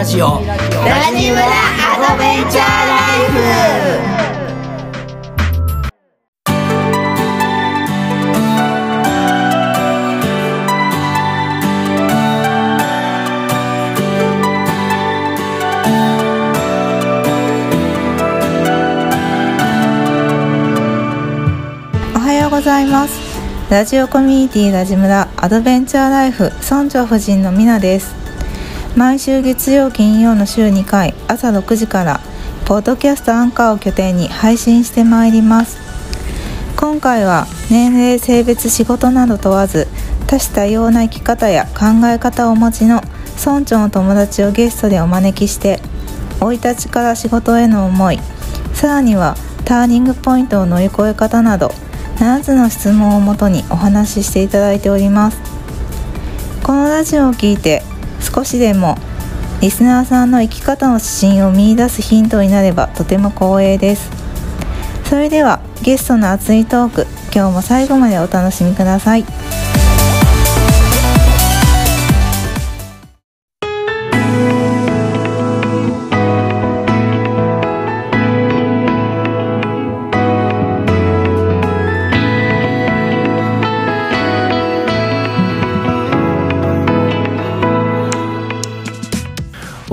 ラジオ。ラジムラアドベンチャーライフ。ございます。ラジオコミュニティラジムラアドベンチャーライフ村長夫人のみなです。毎週月曜金曜の週2回朝6時からポッドキャストアンカーを拠点に配信してまいります。今回は年齢性別仕事など問わず多種多様な生き方や考え方をお持ちの村長の友達をゲストでお招きして生い立ちから仕事への思いさらにはターニングポイントを乗り越え方など7つの質問をもとにお話ししていただいております。このラジオを聞いて少しでもリスナーさんの生き方の指針を見いだすヒントになればとても光栄です。それではゲストの熱いトーク今日も最後までお楽しみください。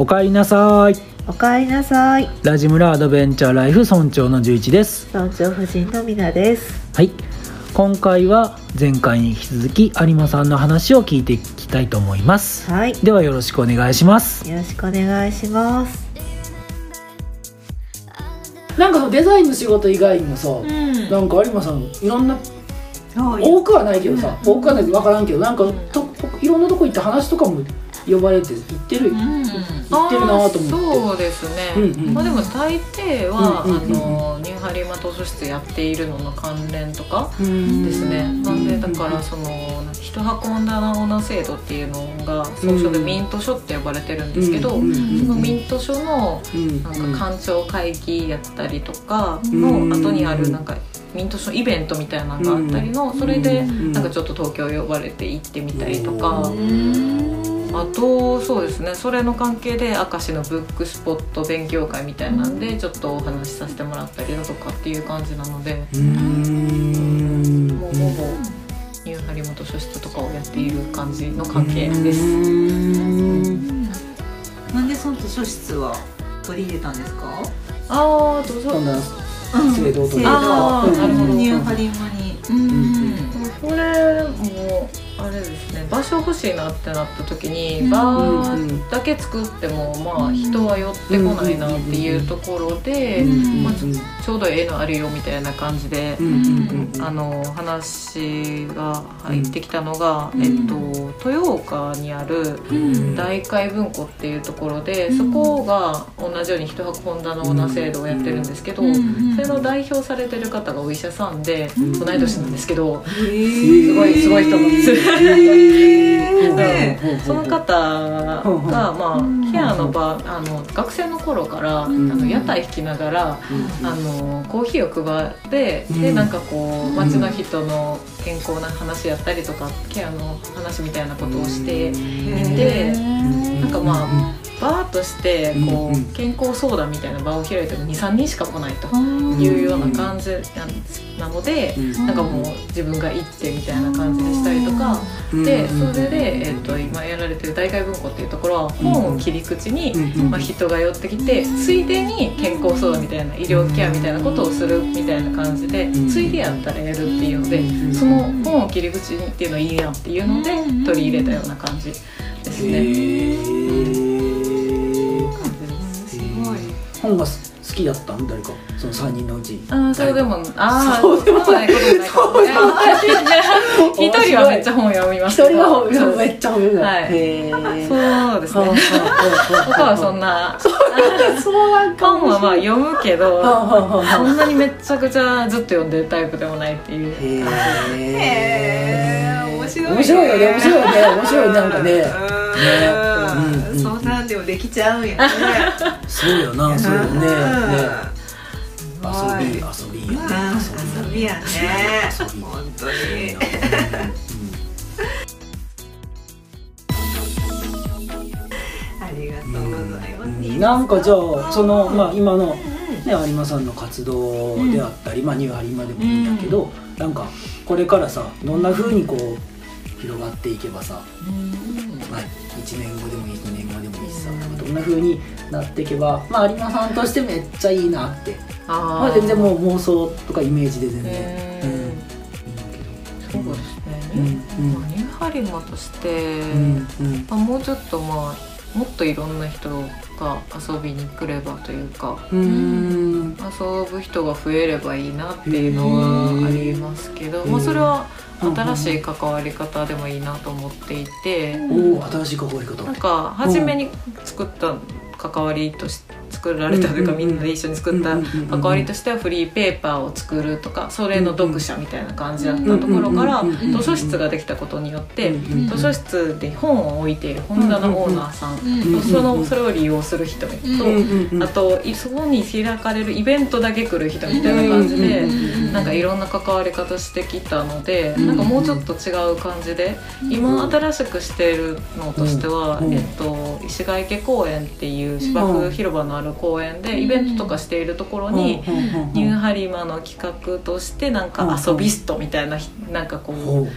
かえりなさい。おかえりなさい。ラジムラアドベンチャーライフ村長の11です。村長夫人のみなです。はい。今回は前回に引き続き有馬さんの話を聞いていきたいと思います。はい。ではよろしくお願いします。よろしくお願いします。なんかデザインの仕事以外にもさ、ん。なんか有馬さんいろんなそう多くはないけどさ、多くはない分からんけどなんかといろんなとこ行って話とかも呼ばれて行ってる、行ってるなと思って。そうですね、うんうん。まあでも大抵は、うんうんうん。あのニューハリーマ図書室やっているのの関連とかうん。ですね、なんでだからその一箱棚オナ制度っていうのが総書でミント書って呼ばれてるんですけど、うんうんうんそのミント書のうんなんか官庁会議やったりとかうんの後にあるなんかミント書イベントみたいなのがあったりのそれでうんなんかちょっと東京呼ばれて行ってみたりとか。あとそうですね。それの関係で明石のブックスポット勉強会みたいなんでちょっとお話しさせてもらったりだとかっていう感じなのでうーん。もうほぼニューハリモト書室とかをやっている感じの関係です。なんでその図書室は取り入れたんですか？ああどうぞ。そんな制度というあーなるほど。ニューハリマにうん。これもあれですね場所欲しいなってなった時に、うん。バーだけ作ってもまあ人は寄ってこないなっていうところで、うんまあちょうどええのあるよみたいな感じで、あの話が入ってきたのが、うん。えっと、豊岡にあるうん。大海文庫っていうところで、そこが同じように一箱本棚オーナー制度をやってるんですけど、それの代表されてる方がお医者さんで、うん。同い年なんですけど、すすごいすごい人もえうんその方が、まあ、ケアの場あの学生の頃から、あの屋台引きながら、あのコーヒーを配って、でうん。なんかこう街の人の健康な話やったりとかケアの話みたいなことをしていて、なんかまあバーとしてこう健康相談みたいな場を開いても23人しか来ないと。いうような感じなので。なんかもう自分が行ってみたいな感じでしたりとか、でそれで、えっと今やられてる大海文庫っていうところは本を切り口に、まあ、人が寄ってきてついでに健康相談みたいな医療ケアみたいなことをするみたいな感じで、ん。ついでやったらやるっていうので、その本を切り口にっていうのいいやんっていうので取り入れたような感じですね。本が好きだったん？誰か？その三人のうち。あーそうでもああそうでもない。ことない。一人はめっちゃ本読みます。一人は本めっちゃ褒めるはい。そうですね。他はそんな。そうなんか本はまあ読むけどそんなにめちゃくちゃずっと読んでるタイプでもないっていう。へー。面白いよね。面白いよね。面白いなんかね。うん。うんそでもできちゃうんやね。そうよなそうよね。ねうん。遊び遊びやね。遊びやね。遊び本当に。りがとうございます、なんかじゃあそのまあ今のね有馬さんの活動であったり、まあニューハリマでもいいんだけど、なんかこれからさどんな風にこう広がっていけばさ、まあ1年後でもいい2年後んな風になっていけばまあ有馬さんとしてめっちゃいいなって。あまあ全然もう妄想とかイメージで全然、うん。そうですね、うんまあニューハリマとして、うんうん。まあ、もうちょっとまあもっといろんな人が遊びに来ればというかうん。遊ぶ人が増えればいいなっていうのはありますけど、まあ、それは新しい関わり方でもいいなと思っていて、おお新しい関わり方。なんか初めに作った関わりとし作られたというか、うんみんなで一緒に作った関わりとしてはフリーペーパーを作るとかそれの読者みたいな感じだったところから図書室ができたことによって図書室で本を置いている本棚オーナーさんとそのそれを利用する人とあといそこに開かれるイベントだけ来る人みたいな感じでなんかいろんな関わり方してきたのでなんかもうちょっと違う感じで今新しくしているのとしてはうんえっと石川池公園っていう芝生広場のある公園でイベントとかしているところにニューハリマの企画としてなんか遊びストみたいなひなんかこう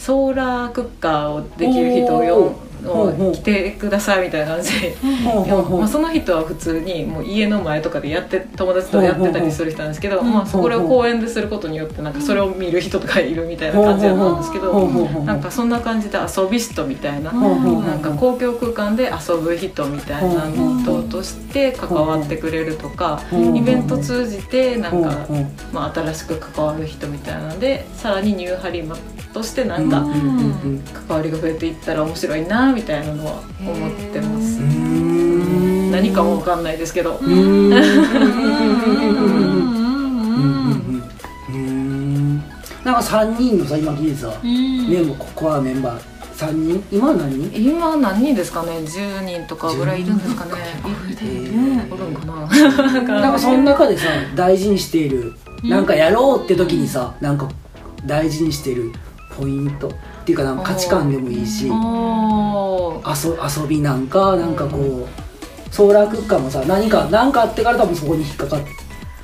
ソーラークッカーをできる人をを来てくださいみたいな感じで。まあ、その人は普通にもう家の前とかでやって友達とやってたりする人なんですけど、まあ、それを公園ですることによってなんかそれを見る人とかいるみたいな感じだったんですけどなんかそんな感じで遊び人みたいななんか公共空間で遊ぶ人みたいな人として関わってくれるとかイベント通じてなんか、まあ、新しく関わる人みたいなのでさらにニューハリマとしてなんか関わりが増えていったら面白いなみたいなのは思ってます。うん何かもわかんないですけど。なん。か3人のさ今聞いてさメンバーここはメンバー3人今は何人今何人ですかね10人とかぐらいいるん。ですかねおるん。かななん。かその中でさ大事にしているなん。かやろうって時にさなん。か大事にしているポイントっていうかなんか価値観でもいいし遊遊びなんかなんかこうソーラークッカーもさ何か何かあってから多分そこに引っかかっ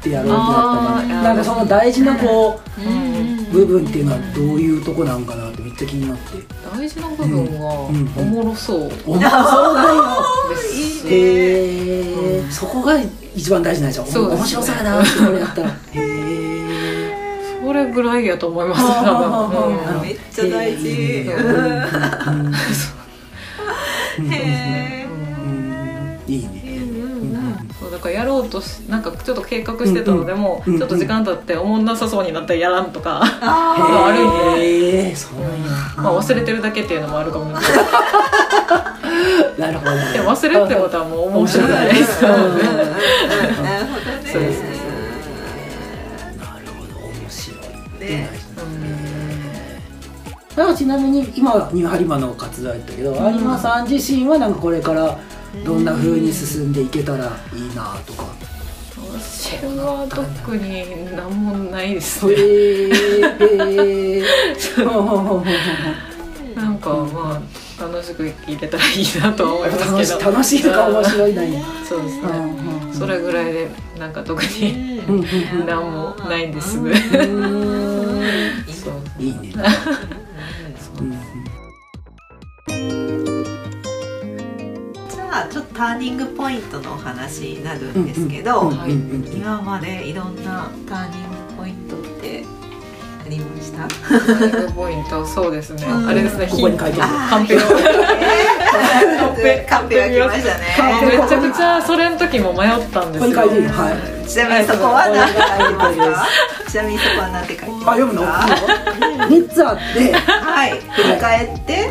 てやろうってなったからなんかその大事なこううん。部分っていうのはどういうとこなんかなってめっちゃ気になって。大事な部分はうんおもろそう。おもろそうだよえそこが一番大事なんでしょそうですね。面白そうやなってこれやったら。へえそれぐらいやと思います。めっちゃ大事。へいいね。そうだからやろうとしなんかちょっと計画してたのでもちょっと時間経って思んなさそうになったらやらんとか。あるんで。まあ忘れてるだけっていうのもあるかもしれない。なるほど。ねでも忘れるってことはもう面白くないですよ。ねなるほどねそうですだからちなみに今はニューハリマの活動やったけど、有馬さん自身はなんかこれからどんな風に進んでいけたらいいなとか、私は特に何もないですへねえへえなんかまあ楽しく聞いてたらいいなとは思います楽しけど楽しいとか面白いないそうですね。うんそれぐらいでなんか特に何もないんですいいね。うんじゃあちょっとターニングポイントのお話になるんですけど、今までいろんなターニングポイントってありました？ターニングポイントそうですね。うん。あれですねここに書いてある。カンペを。カンペ。カンペが来ましたね。めちゃくちゃそれの時も迷ったんですよ。ここに書いてる。よはいちなみにそこは何て書いてますか？ちなみにそこは何て書いてますか？あ読むの？三つあって。はい。振り返って。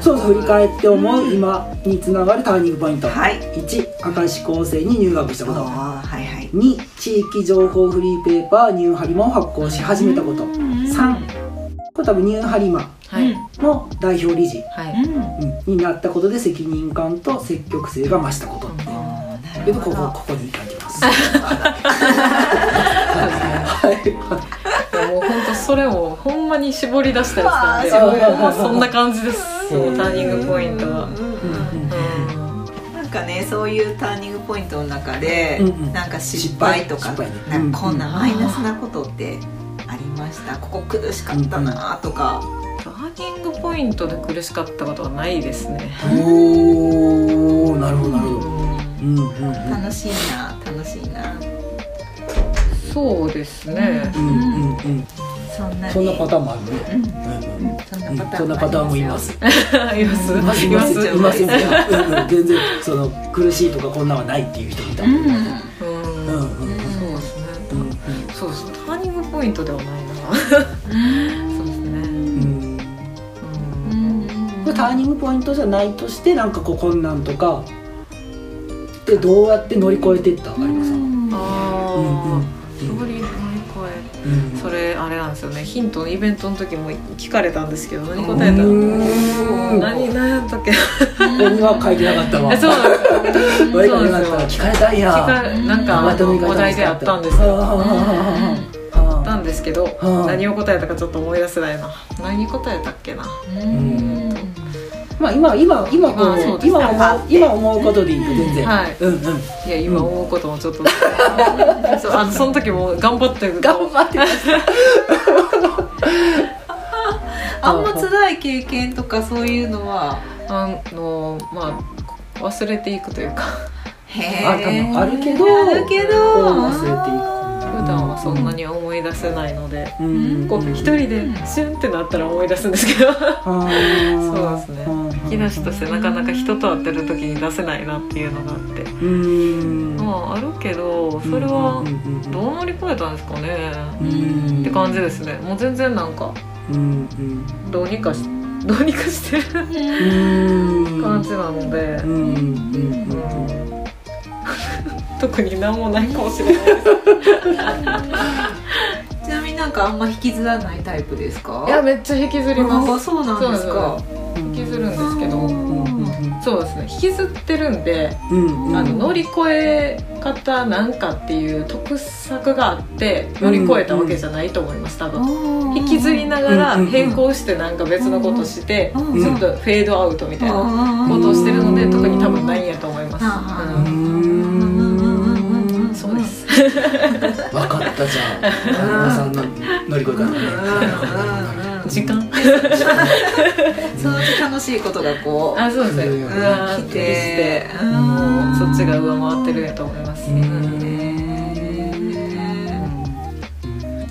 そうそう振り返って思う今につながるターニングポイント、はい。1明石高専に入学したこと。はいはい。2地域情報フリーペーパーニューハリマを発行し始めたこと。3これ多分ニューハリマはい。の代表理事、はい。うん。になったことで責任感と積極性が増したことっていう。けどここここに書いてますはいいやもう本当それをほんまに絞り出したやつなんで。あーそうもうそんな感じです。そのターニングポイントは、うんうんねそういうターニングポイントの中で、うんうん。なんか失敗とか失敗。ねなんかこんなうんマイナスなことってありました？ここ苦しかったなとか、ターニングポイントで苦しかったことはないですね。おおなるほどなるほどうんうんうん楽しいな楽しいな。そうですね。うんうんうん。そんなにそんなパターンもあるねそんなパターンもいます。いますいますいます。全然その苦しいとかこんなんはないっていう人もいた。うん。うん。うんうんうんそうですね。そうですターニングポイントではないな。ターニングポイントじゃないとしてなんかこう困難とかでどうやって乗り越えていったありますか？あうんうんあ乗り乗り越えうんそれあれなんですよね。ヒントのイベントの時も聞かれたんですけど何答えたの？うん。何何やったっけ？ここには書いてなかったわ。えそう。なんです聞かれたんや。なんかあのお題であったんですよ。ああったんですけどはあ何を答えたかちょっと思い出せないな。何答えたっけな？うんまあ今今今こうですね。う今思う今思うことでいいよ全然。はい。うんうん。いや今思うこともちょっと。そうあのその時も頑張って頑張ってました あんま辛い経験とかそういうのはあのまあ忘れていくというか。へあ多分あるけどあるけど忘れていく普段はそんなに思い出せないので、うん。こう一人でシュンってなったら思い出すんですけど。そうですね引き出しとしてなかなか人と会ってる時に出せないなっていうのがあって。うん。まああるけどそれはどう乗り越えたんですかね。うん。って感じですね。もう全然なんかどうにかしどうにかしてるうん。感じなので。うんうんうん特になんもないかもしれないです。ちなみになんかあんま引きずらないタイプですか？いやめっちゃ引きずりまあすそうなんですか。引きずるんですそうですね。引きずってるんでうんうん。あの乗り越え方なんかっていう特策があって乗り越えたわけじゃないと思います多分。引きずりながら並行してなんか別のことしてちうんょっとフェードアウトみたいなことをしてるので特に多分ないんやと思います、あううんんそうです。分かったじゃあ 有馬さんの乗り越え方ね時間。そのうち楽しいことがこうあそうですね。うわーってもうそっちが上回ってると思います、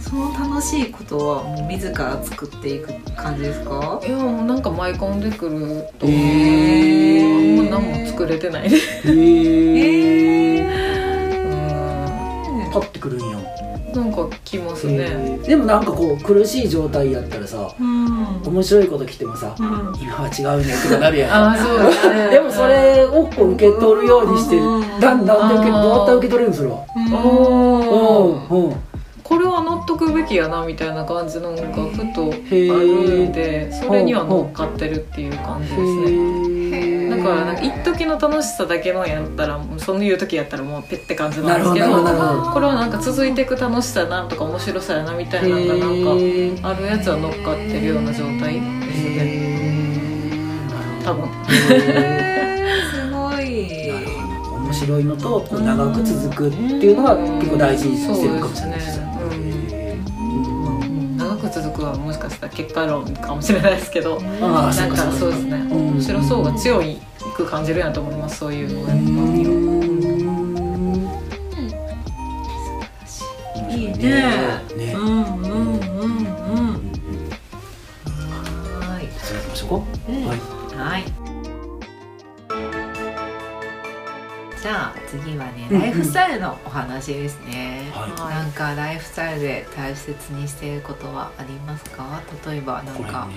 その楽しいことはもう自ら作っていく感じですか？いやもうなんか舞い込んでくると、へー。あんま何も作れてないねへえうん。パッてくるんよなんか来ますね、でもなんかこう苦しい状態やったらさうん。面白いこと来てもさうん。今は違うねとかなるやん。ああそうですね。でもそれをこう受け取るようにしてうん。だんだんで受けどうやったら受け取れるんそれはおーうんうん。これは納得べきやなみたいな感じのがふとあるーんでそれには乗っかってるっていう感じですね。だからなんか一時の楽しさだけのやったらもうそういう時やったらもうペッて感じなんですけどこれはなんか続いていく楽しさなとか面白さやなみたいなのがなんかあるやつは乗っかってるような状態ですね。多分。すごい。なるほど。面白いのとこう長く続くっていうのが結構大事にしてるかもしれないですね。続くはもしかしたら結果論かもしれないですけどああなんかそうですね。うん。面白そうが強いく感じるんやと思い。ますそういうのがいいねじゃあ次はねうんライフスタイルのお話ですね。はなんかライフスタイルで大切にしていることはありますか？例えばなんか、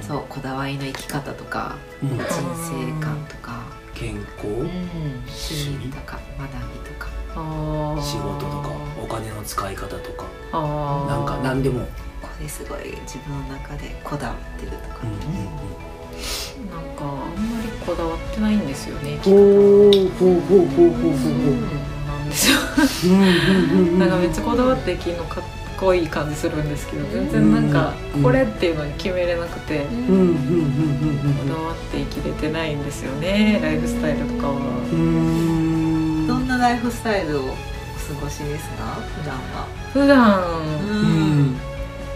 うそうこだわりの生き方とかうん。人生観とか、健康？うん、趣味とか学びとか。仕事とかお金の使い方とか。なんか何でも。これすごい自分の中でこだわってるとか。なんかあん。まりこだわってないんですよねほうほうほうほうほうほうほう。なんですよなんかめっちゃこだわって生きるのかこいい感じするんですけど全然なんかうん。これっていうのに決めれなくて、こだわって生きれてないんですよねライフスタイルとかは。どんなライフスタイルをお過ごしですか普段は？普段うん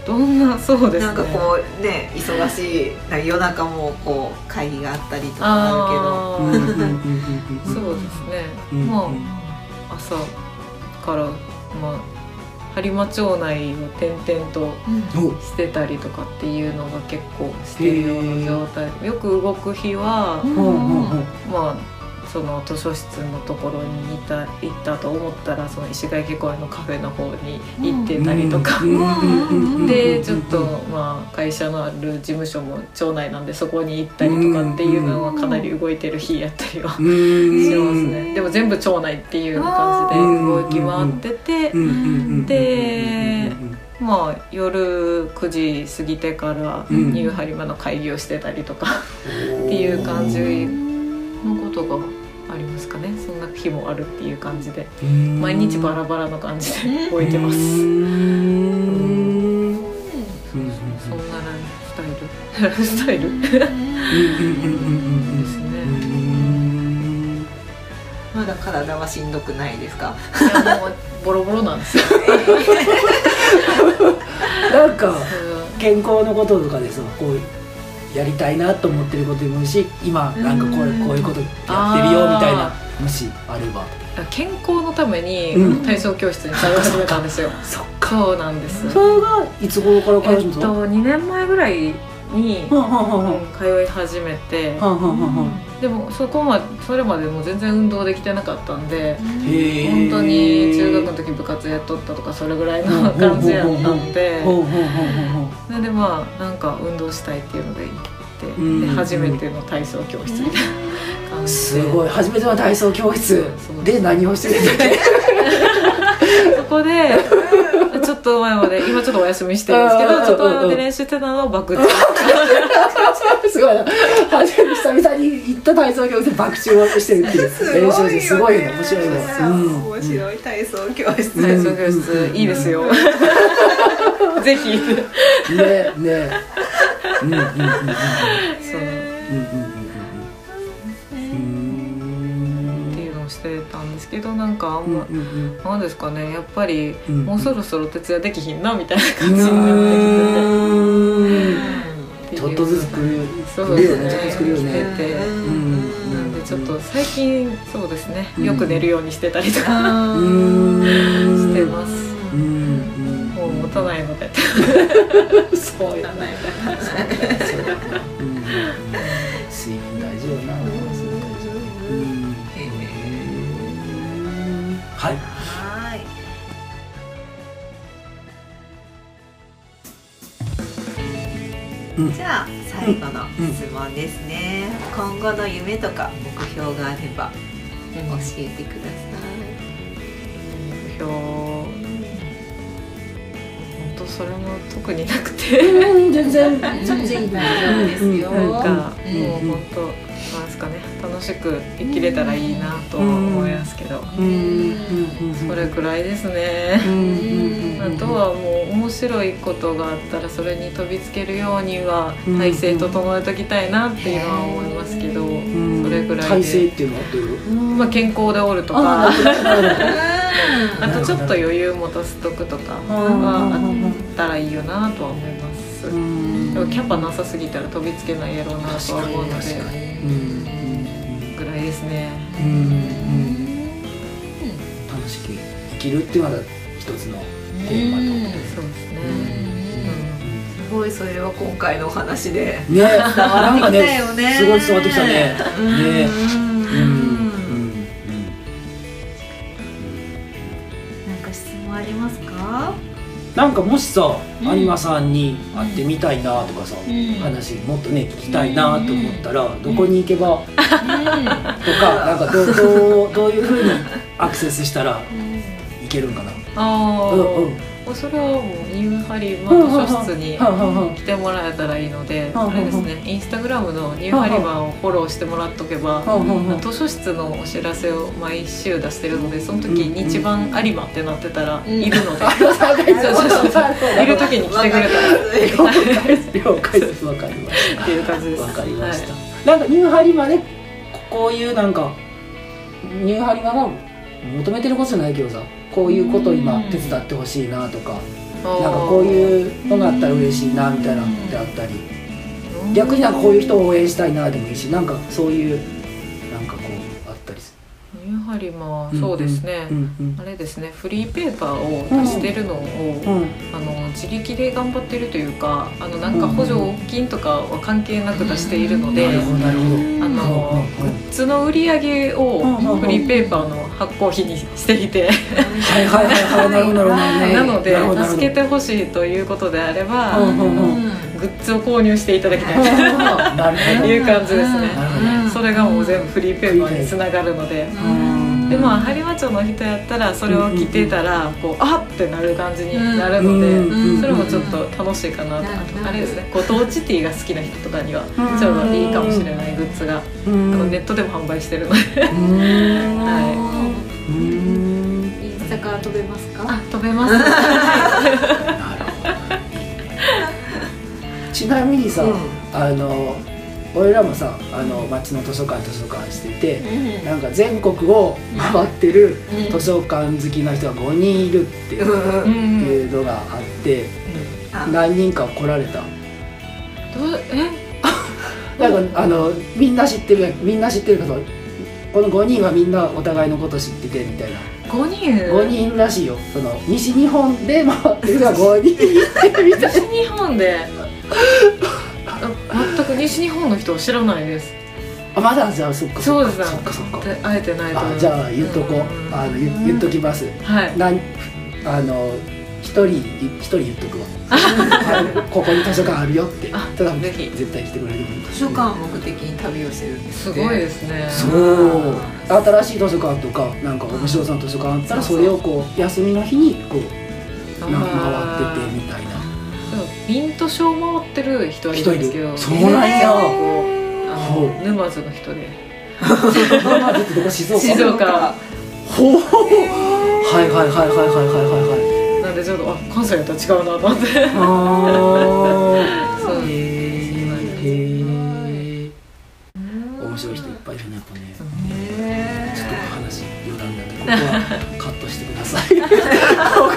どんなそうですね。なんかこうね忙しい夜中もこう会議があったりとかああうんうんうんうんーそうですね、うん。まあ朝からまあ播磨町内を転々とおしてたりとかっていうのが結構してるような状態。よく動く日は、ほうほうほうまあその図書室のところにいた行ったと思ったらその石垣公園のカフェの方に行ってたりとか、うんうんうんうんでちょっとまあ会社のある事務所も町内なんでそこに行ったりとかっていうのはかなり動いてる日やったりはうんうんしますね。でも全部町内っていう感じで動き回ってて。うんうんうんでまあ夜9時過ぎてからうん。ニューハリマの会議をしてたりとか。っていう感じのことがありますかね。そんな日もあるっていう感じで。毎日バラバラの感じで動いてます。うん。そんなライフスタイル。ライフスタイル。ですねまだ体はしん。どくないですかいやもうボロボロなん。ですよなん。か健康のこととかでさこうやりたいなと思ってることでもいいし今なんかこれこういうことやってるよみたいなもしあれば。健康のためにうん。体操教室に通い始めたんですよ。そっか。そうなんです。それがいつ頃からえっと通うの2年前ぐらいに通い始めて。はんはんはんはんでもそこまでそれまでもう全然運動できてなかったんで本当に中学の時部活やっとったとかそれぐらいの感じやったんで。それでまあなんか運動したいっていうので行ってうん。で初めての体操教室みたいな感じで。すごい。初めての体操教室。で何をしてるんだっけ？そこでちょっと前まで今ちょっとお休みしてるんですけどちょっと前まで練習してたのはバク宙すごいな。初めて久々に行った体操教室で爆中をしてるっていう。練習ですすごいね。面白いね。うん。面白い体操教室。体操教室いいですよ。ぜひ。ねね。うんうんうんうん。そう。うんうんうんどなんかあんま、うんうんなんですかねやっぱり、うんもうそろそろ徹夜できひんなみたいな感じになってきてて。ちょっとずつ来るよね。ですねちょっとずつ来てて。うんなんでちょっと最近そうですねうん。よく寝るようにしてたりとかうんしてます。うんもう持たないので。そうやなそうやなうはい。じゃあ最後の質問ですね、今後の夢とか目標があれば教えてくだ目標本当それも特になくて。うん全然全然いいですよ。なんかうん。もう本当なんですかね楽しく生きれたらいいなとは思いますけど。うんうんうんそれくらいですね。うんうんうんあとはもう面白いことがあったらそれに飛びつけるようにはうん体制整えときたいなっていうのは思いますけどうん。それぐらい体勢でっていうのはどういう？まあ健康でおるとあか。あとちょっと余裕持たせとくとかはあったらいいよなとは思いますでもキャパなさすぎたら飛びつけないやろうなとは思うのでぐらいですね楽しく生きるっていうのが一つのテーマとそうですねすごいそれは今回のお話でね伝わってきたよねすごい伝わってきたねねうんなんかもしさ有馬さんに会ってみたいなとかさ話もっとね聞きたいなと思ったらどこに行けばとかなんかどうどうどういうふうにアクセスしたらいけるんかな。ああ、うんうん。おそれはもうニューハリマ図書室に来てもらえたらいいのであれですねインスタグラムのニューハリマをフォローしてもらっとけば図書室のお知らせを毎週出してるのでその時日番有馬ってなってたらいるので、いる時に来てくれたら了解ですわかりましっていう感じですたわかりました、はなんかニューハリマねこういうなんかニューハリマが求めてることじゃないけどさこういうことを今手伝ってほしいなとかいなんかこういうのがあったら嬉しいなみたいなのってあったり。逆になんかこういう人を応援したいなでもいいしなんかそういうニューハリマるそうですね、あれですねフリーペーパーを出してるのを、うんあの自力で頑張ってるというかあのなんか補助金とかは関係なく出しているので、あのグッズの売り上げをフリーペーパーの発行費にしていて、はいはいはいはい。な ので助けてほしいということであれば、グッズを購入していただきたいと いう感じですね。それがもう全部フリーペーパーにつながるので。でまあ播磨町の人やったらそれを着てたらこうあっってなる感じになるので、うんそれもちょっと楽しいかなと、あれですねご当地ティーが好きな人とかにはちょうどいいかもしれないグッズが、うん。あのネットでも販売してるので、うん。はうん。インスタか？ら飛べます。か あ飛べます。ちなみにさ、あの俺らもさあの町の図書館図書館してて、なんか全国を回ってる図書館好きな人が5人いるっていう,、うんいうのがあって、あ。何人か来られたどうえ？なんかあのみんな知ってるみんな知ってるけどこの5人はみんなお互いのこと知っててみたいな。5人？5人らしいよ。その西日本で回ってる人が5人。いてみたい西日本で？あ全く西日本の人は知らないです。あまだ？じゃあそっかそうです。ねそっかそっか。で会えてないと思う。あじゃあ言っとこう、ん。あの言言っときます。はい。なんあの一人一人言っとくわ。あ ここに図書館あるよって。あただぜひ。絶対来てくれる。図書館を目的に旅をしてるんですって。すごいですね。そう。新しい図書館とかなんか面白さの図書館あったらそれをこう休みの日にこうな回っててみたいな。ミミント賞を持ってる人はいるんですけどそうなんや。あの沼津の人で。沼津ってどこ静岡。ほう。はいはいはいはいはいはいはい。なんでちょっとあ関西やったら違うなと思って。ああそう。へえ面白い人いっぱいいるねやっぱね。ちょっと話余談なんでここは。してください。こ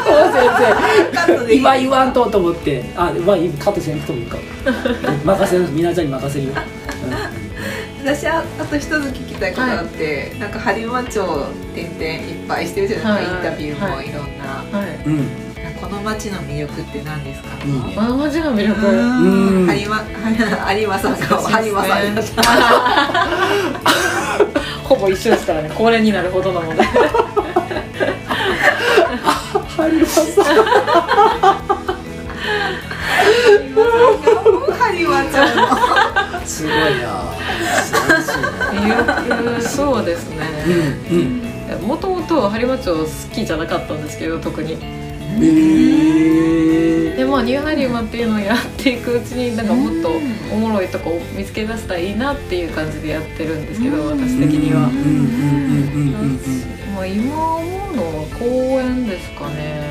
こは全然。今言わんとと思って。あまあいいカットせんくてもいいか。任せる皆さんに任せるよ、私ああと一つ聞きたいことあって、なんか播磨町点々いっぱいしてるじゃないですか、はい。インタビューもはいいろんな、はい。うん。うんこの町の魅力って何ですか、いいねママジの魅力。うん。有馬有馬さんが有馬さんだった。ほぼ一緒ですからね。これになるほどなの。で入りました。すごいな。そうですね。もともと播磨町好きじゃなかったんですけど特にでまあニューハリウマっていうのをやっていくうちになんかもっとおもろいとこを見つけ出したらいいなっていう感じでやってるんですけど私的には。うんうんうんうんまあ今思うのは公園ですかね。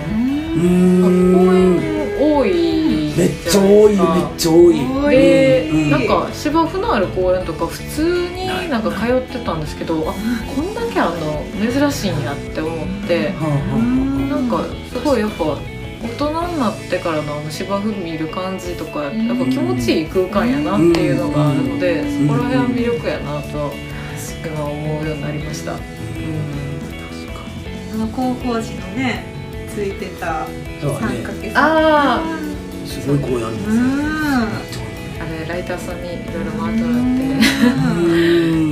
うん。うん公園多いめっちゃ多いめっちゃ多い。で、うんなんか芝生のある公園とか普通になんか通ってたんですけどあこんだけあんの？珍しいんやって思って。はあはなんかすごいやっぱ大人になってからのあの芝生見る感じとかやっぱ気持ちいい空間やなっていうのがあるのでうん。そこら辺は魅力やなと今思うようになりました。ああの広報時のねついてたそうだ三ねかけあすごい公園あるんですよ。うん。あれライターさんにいろいろ回ってもらっ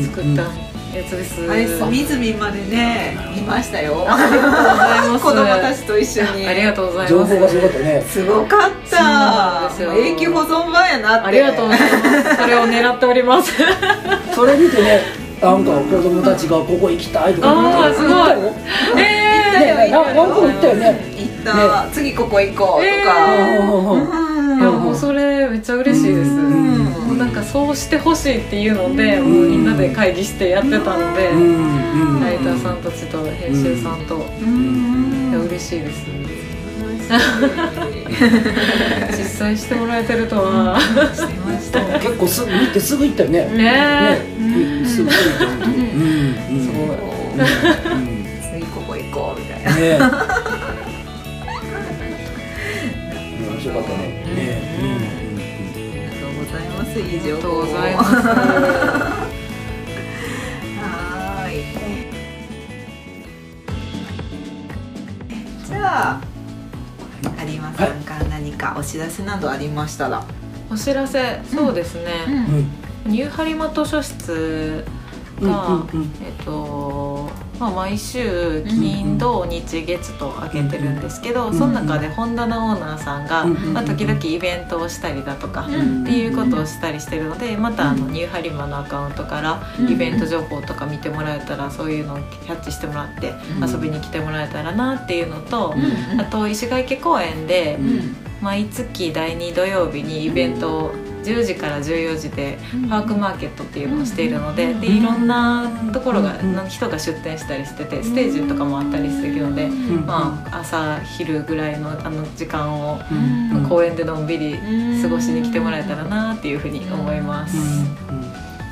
て 作ったやつです。あれ隅々までね見ましたよ。ありがとうございます。子供たちと一緒に。ありがとうございます。情報がすごかったね。すごかった。そうなんですよ。永久保存版やなって。ありがとうございます。それを狙っております。それ見てねなんか子供たちがここ行きたいとか。あーすごい。行ったのえねななんか言ったよね。行った、次ここ行こうとえか、いやもうそれめっちゃ嬉しいです、うんなんかそうしてほしいっていうので、もうみんなで会議してやってたので、うん。うん。ライターさんたちと編集さんと、いや嬉しいです。実際してもらえてるとは。してましたね結構すぐ見てすぐ行ったよね。ねね。すぐ行ったうん。うん。すごいうん。うん。次ここ行こうみたいな。ね。面白かったねねます以上ありがとうございます。はーい。じゃあ有馬さんか？ら何かお知らせなどありましたら、お知らせそうですね、うん。ニューハリマ図書室うんが、うんうん。えっとまあ、毎週金土日月と開けてるんですけど、うんその中で本棚オーナーさんが、うんまあ、時々イベントをしたりだとか、うんっていうことをしたりしてるのでまたあのニューハリマのアカウントからイベント情報とか見てもらえたらそういうのをキャッチしてもらって遊びに来てもらえたらなっていうのと、あと石垣家公園で毎月第2土曜日にイベントを10時から14時でパークマーケットっていうのをしているのででいろんなところがうん人が出店したりしててステージとかもあったりするので、うんまあ、朝昼ぐらいのあの時間をうん公園でのんびり過ごしに来てもらえたらなっていうふうに思います。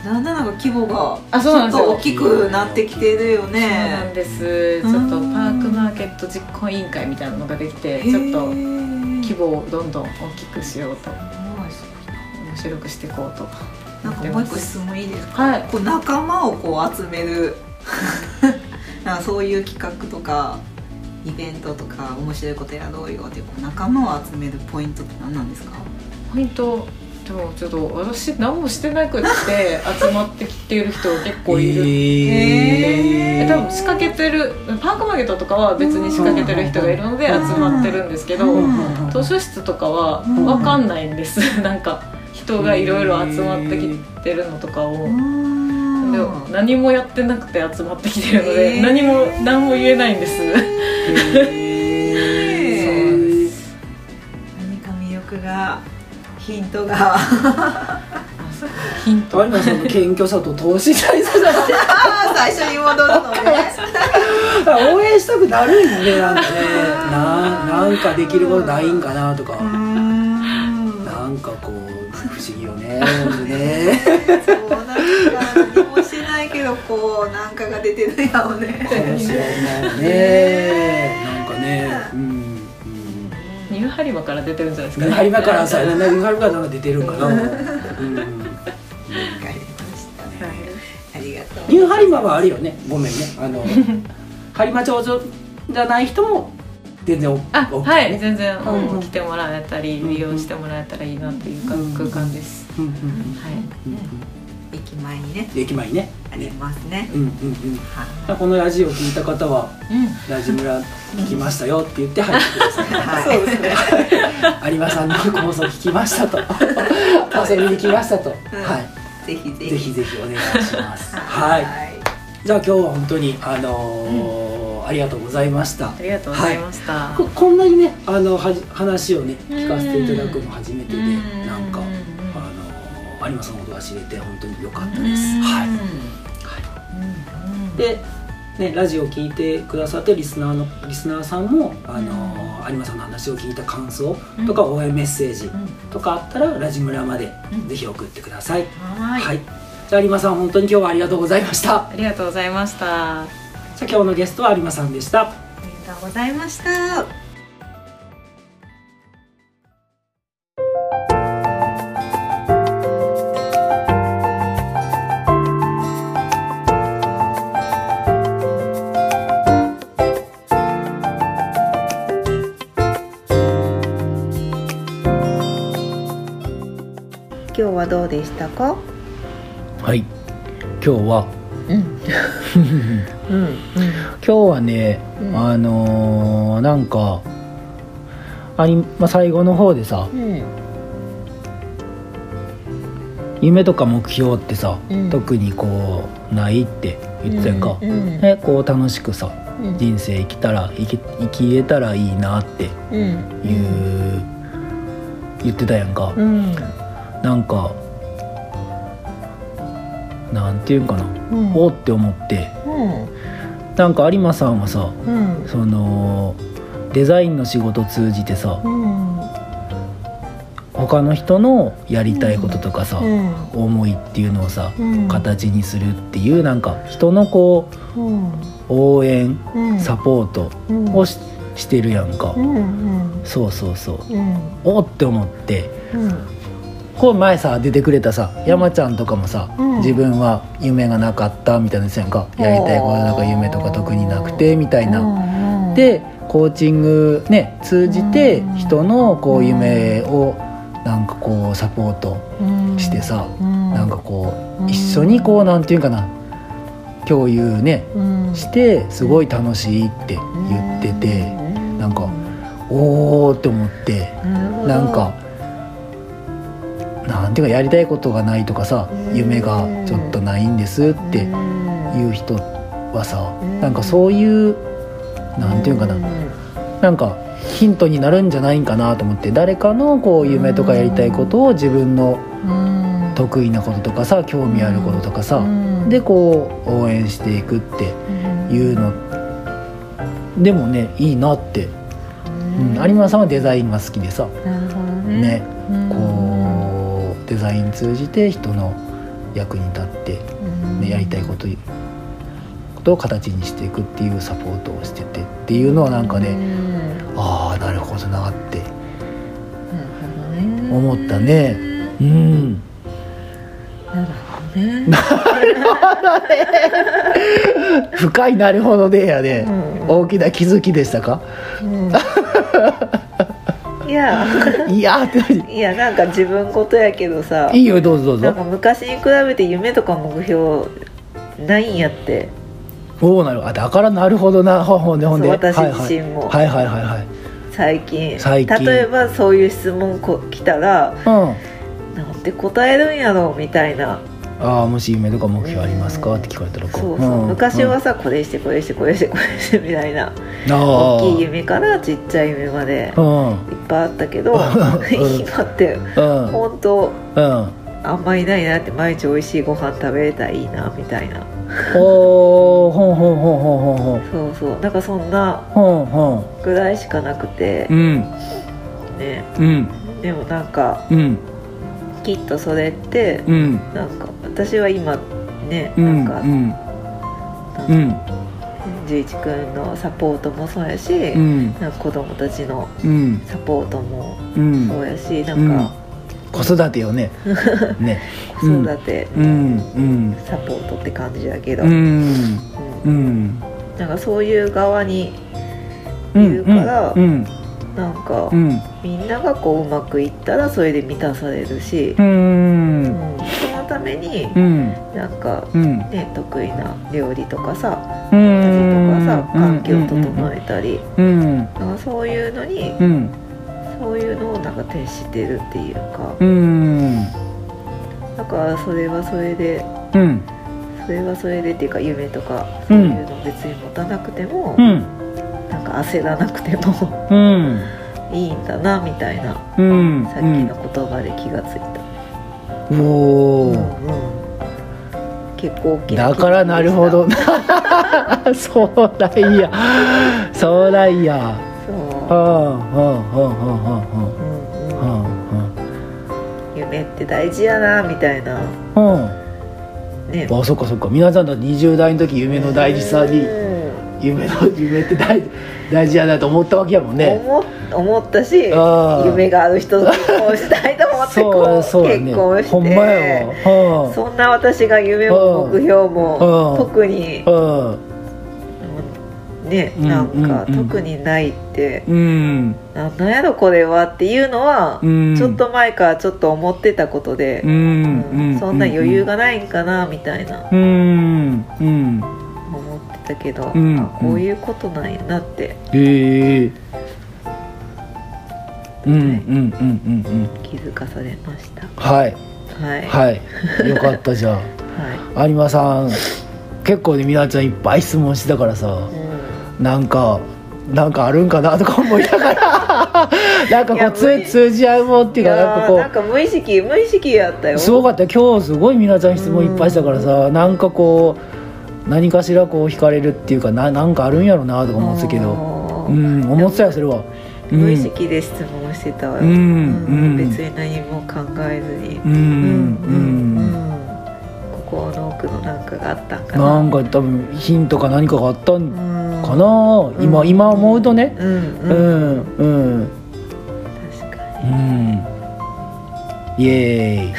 だんだんなんか規模があそうなんですよちょっと大きくなってきてるよそうなんねですちょっとパークマーケット実行委員会みたいなのができてちょっと規模をどんどん大きくしようと面白くしていこうと。なんかもう一個質問いいですか？はい。こう仲間をこう集める。なんかそういう企画とかイベントとか面白いことやろうよっていうこう仲間を集めるポイントって何なんですか？ポイントでもちょっと私何もしてなくって 集まってきてる人結構いる、へえ多分仕掛けてるパークマーケットとかは別に仕掛けてる人がいるので集まってるんですけど、図書室とかは分かんないんです、なんか人がいろいろ集まってきてるのとかを、でも何もやってなくて集まってきてるので、何も何も言えないんです、何か魅力がヒントが。ヒント。有馬さんの謙虚さと等身大さじゃない最初に戻るのね。応援したくなるんでなんかね。ななんかできることないんかなとか。なんかこうね。ねそうなんか何もしてないけどこうなんかが出てるやろね。かもしれないね。なんかねうん。ニューハリマから出てるんじゃないですうんかね有馬からさ有馬からなんか出てるんかなうんわかりましたねありがとうニューハリマはあるよねごめんねあの播磨町じゃない人も全然 OK あ OK はいね全然、来てもらえたりうん利用してもらえたらいいなっていうかうん空間です、うんうんはい。うんうん駅前にね。駅前にね。ありますね。うんうんうん。はこのラジオを聞いた方はうん。ラジ村来ましたよって言って入ってください。はい。そうですね。有馬さんの放送聞きましたと。遊びに来ましたと、うん。はい。ぜひぜひ。ぜひぜひお願いします。はい。じゃあ今日は本当にあのーありがとうございました。ありがとうございました、ここんなにねあのはじ話をね聞かせていただくの初めてでうん。なんかうんあのー有馬さんのことが知れて本当に良かったです。はい。で、ね、ラジオを聞いてくださってるリスナーのリスナーさんも、あの有馬さんの話を聞いた感想とか応援メッセージとかあったらラジ村までぜひ送ってください、はい。はい。じゃあ有馬さん本当に今日はありがとうございました。ありがとうございました今日のゲストは有馬さんでした。ありがとうございました。今日はどうでしたか？はい。今日はうん うん今日はね、うんあのーなんかあり、まあ、最後の方でさうん夢とか目標ってさ、うん。特にこうないって言ってたやんか、うんね、こう楽しくさうん。人生生きたら生き生きれたらいいなってうん。いう、言ってたやんか、うん。なんかなんていうんかな、うん。おって思って。うんなんか有馬さんはさうん。そのデザインの仕事通じてさうん。他の人のやりたいこととかさ、うん。思いっていうのをさ、うん。形にするっていうなんか人のこう応援うん。サポートうん。をし,、してるやんか、そうそうそう。うん。おって思ってうんこう前さ出てくれたさ山ちゃんとかもさ、うん。自分は夢がなかったみたいなやつやんか。やりたいこととか夢とか特になくてみたいな。なでコーチングね通じてうん人のこう夢をなんかこうサポートしてさ、なんかこううん一緒にこうなんていうかな共有ねうん。してすごい楽しいって言っててなんかおーって思ってなんかなんていうかやりたいことがないとかさうん。夢がちょっとないんですってうんいう人はさうん。なんかそういうなんていうかな。なんかヒントになるんじゃないんかなと思って誰かのこう夢とかやりたいことを自分のうん。得意なこととかさ興味あることとかさうん。でこう応援していくっていうのでもねいいなって、うん、有馬さんはデザインが好きでさ。ねザイン通じて人の役に立って、うん。ね、やりたいことことを形にしていくっていうサポートをしててっていうのはなんかうねん。ああなるほどなってなるほどね。思ったね。うん。なるほどね。深いなるほどねやで、うん。大きな気づきでしたか？うんいや。いやーって何？いやなんか自分ことやけどさ。いいよどうぞどうぞ。なんか昔に比べて夢とか目標ないんやって。おおなるあだからなるほどな。ほほんでほんで。そう私はいはい。自身も。はいはいはいはい。最近。最近。例えばそういう質問こ来たらうん。なんて答えるんやろうみたいなああもし夢とか目標ありますか？って聞かれたらこそうそう、ん。昔はうんさこれしてこれしてこれしてこれしてみたいな。大きい夢からちっちゃい夢までうん。いっぱいあったけどうん。今ってうん。本当うん。あんまりないなって毎日美味しいご飯食べれたらいいなみたいな。おおほんほんほんほんほんほん。そうそう。なんかそんなぐらいしかなくて。んうん。ね。うん。でもなんかうんきっとそれってうん。なんか私は今ねうなんん。かうん。うん十一くんのサポートもそうやし、うん。なんか子供たちのうん。サポートもうんそうやし、なんか子育てよね。ね。子育てうん。うん。サポートって感じだけど、うん。うん。うん。なんかそういう側にうんいるからうん。なんかうんみんながこううまくいったらそれで満たされるしう、うんんそのためにうん。なんかうん。ね得意な料理とかさう家ん事とかさ環境を整えたり、うん。なんかそういうのにうん。そういうのをなんか徹してるっていうかうん。だからそれはそれでうん。それはそれでっていうか夢とかそういうの別に持たなくても、うん。なんか焦らなくてもうんいいんだなみたいなうんさっきの言葉で気がついた、おうん。おうん結構大きなだからなるほど。そうだいや。そうだいや。そう、はあはあはあはうん。うんあは夢って大事やなみたいな。あはね。ああそっかそっか。皆さんだって20代の時夢の大事さにうん夢の夢って大大事やなと思ったわけやもんね。思思ったし夢がある人と結婚したいと思ってこうね。結婚して。ほんまやそんな私が夢も目標もうん。特にねうんなんか特にないって。うん。ななんやろこれはっていうのはうん。ちょっと前からちょっと思ってたことでうんうんそんな余裕がないんかなみたいな。うんうん。思ってたけどうんあこういうことなんやなって。へえ。うんうんうんうんうん。気づかされました。はい。はい。はい。よかったじゃ はあ有馬さん結構ねみなちゃんいっぱい質問してたからさいうん。なんかなんかあるんかなとか思いながら。なんかこう通通じ合うもんっていうかなんかこう。なんか無意識無意識やったよ。すごかった。今日すごい皆さん質問いっぱいしたからさなんかこう何かしらこう惹かれるっていうかななんかあるんやろなとか思ってたけどううんん思ってたよそれは、うん、無意識で質問してたうんうん。別に何も考えずに。うんうん。心の奥のなんかがあったんかな。なんか多分ヒントか何かがあったんうん。かな、今今思うとね。うんううんん、うん。確かうにん。イエーイ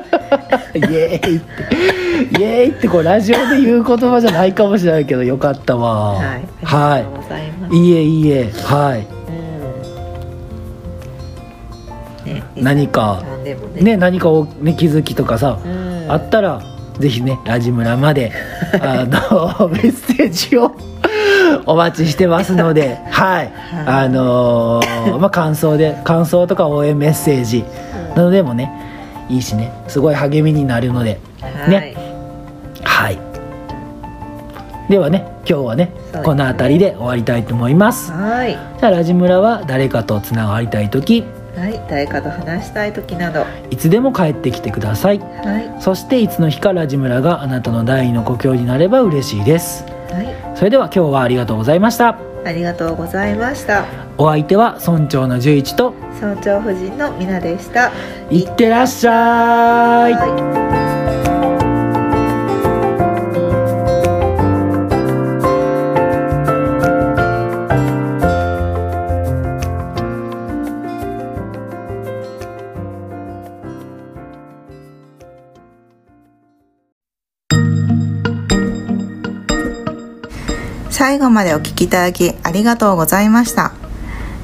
イエーイって。イエーイってこうラジオで言う言葉じゃないかもしれないけどよかったわ。はいはありがとうございます、いいえいいえはい。うん。ね何か何でもね。ね何かを、ね、気づきとかさ、うん。あったらぜひねラジムラまで あのメッセージをお待ちしてますので はい。あのーまあ感想で感想とか応援メッセージなどでもねいいしね。すごい励みになるので。はい。ね。はい。ではね今日はねね。この辺りで終わりたいと思います。はい。じゃあラジムラは誰かとつながりたい時。はい。誰かと話したい時など。はいつでも帰ってきてください。い。そしていつの日かラジムラがあなたの第二の故郷になれば嬉しいです。はい。それでは今日はありがとうございましたありがとうございました。お相手は村長の十一と村長夫人のみなでした。いってらっしゃいまでお聞きいただきありがとうございました。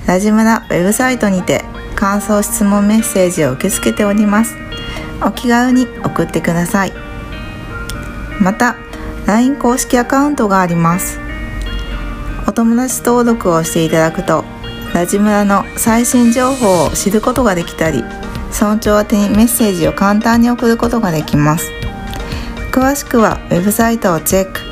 ラジムラウェブサイトにて感想質問メッセージを受け付けております。お気軽に送ってください。また LINE 公式アカウントがあります。お友達登録をしていただくとラジムラの最新情報を知ることができたり村長宛にメッセージを簡単に送ることができます。詳しくはウェブサイトをチェック。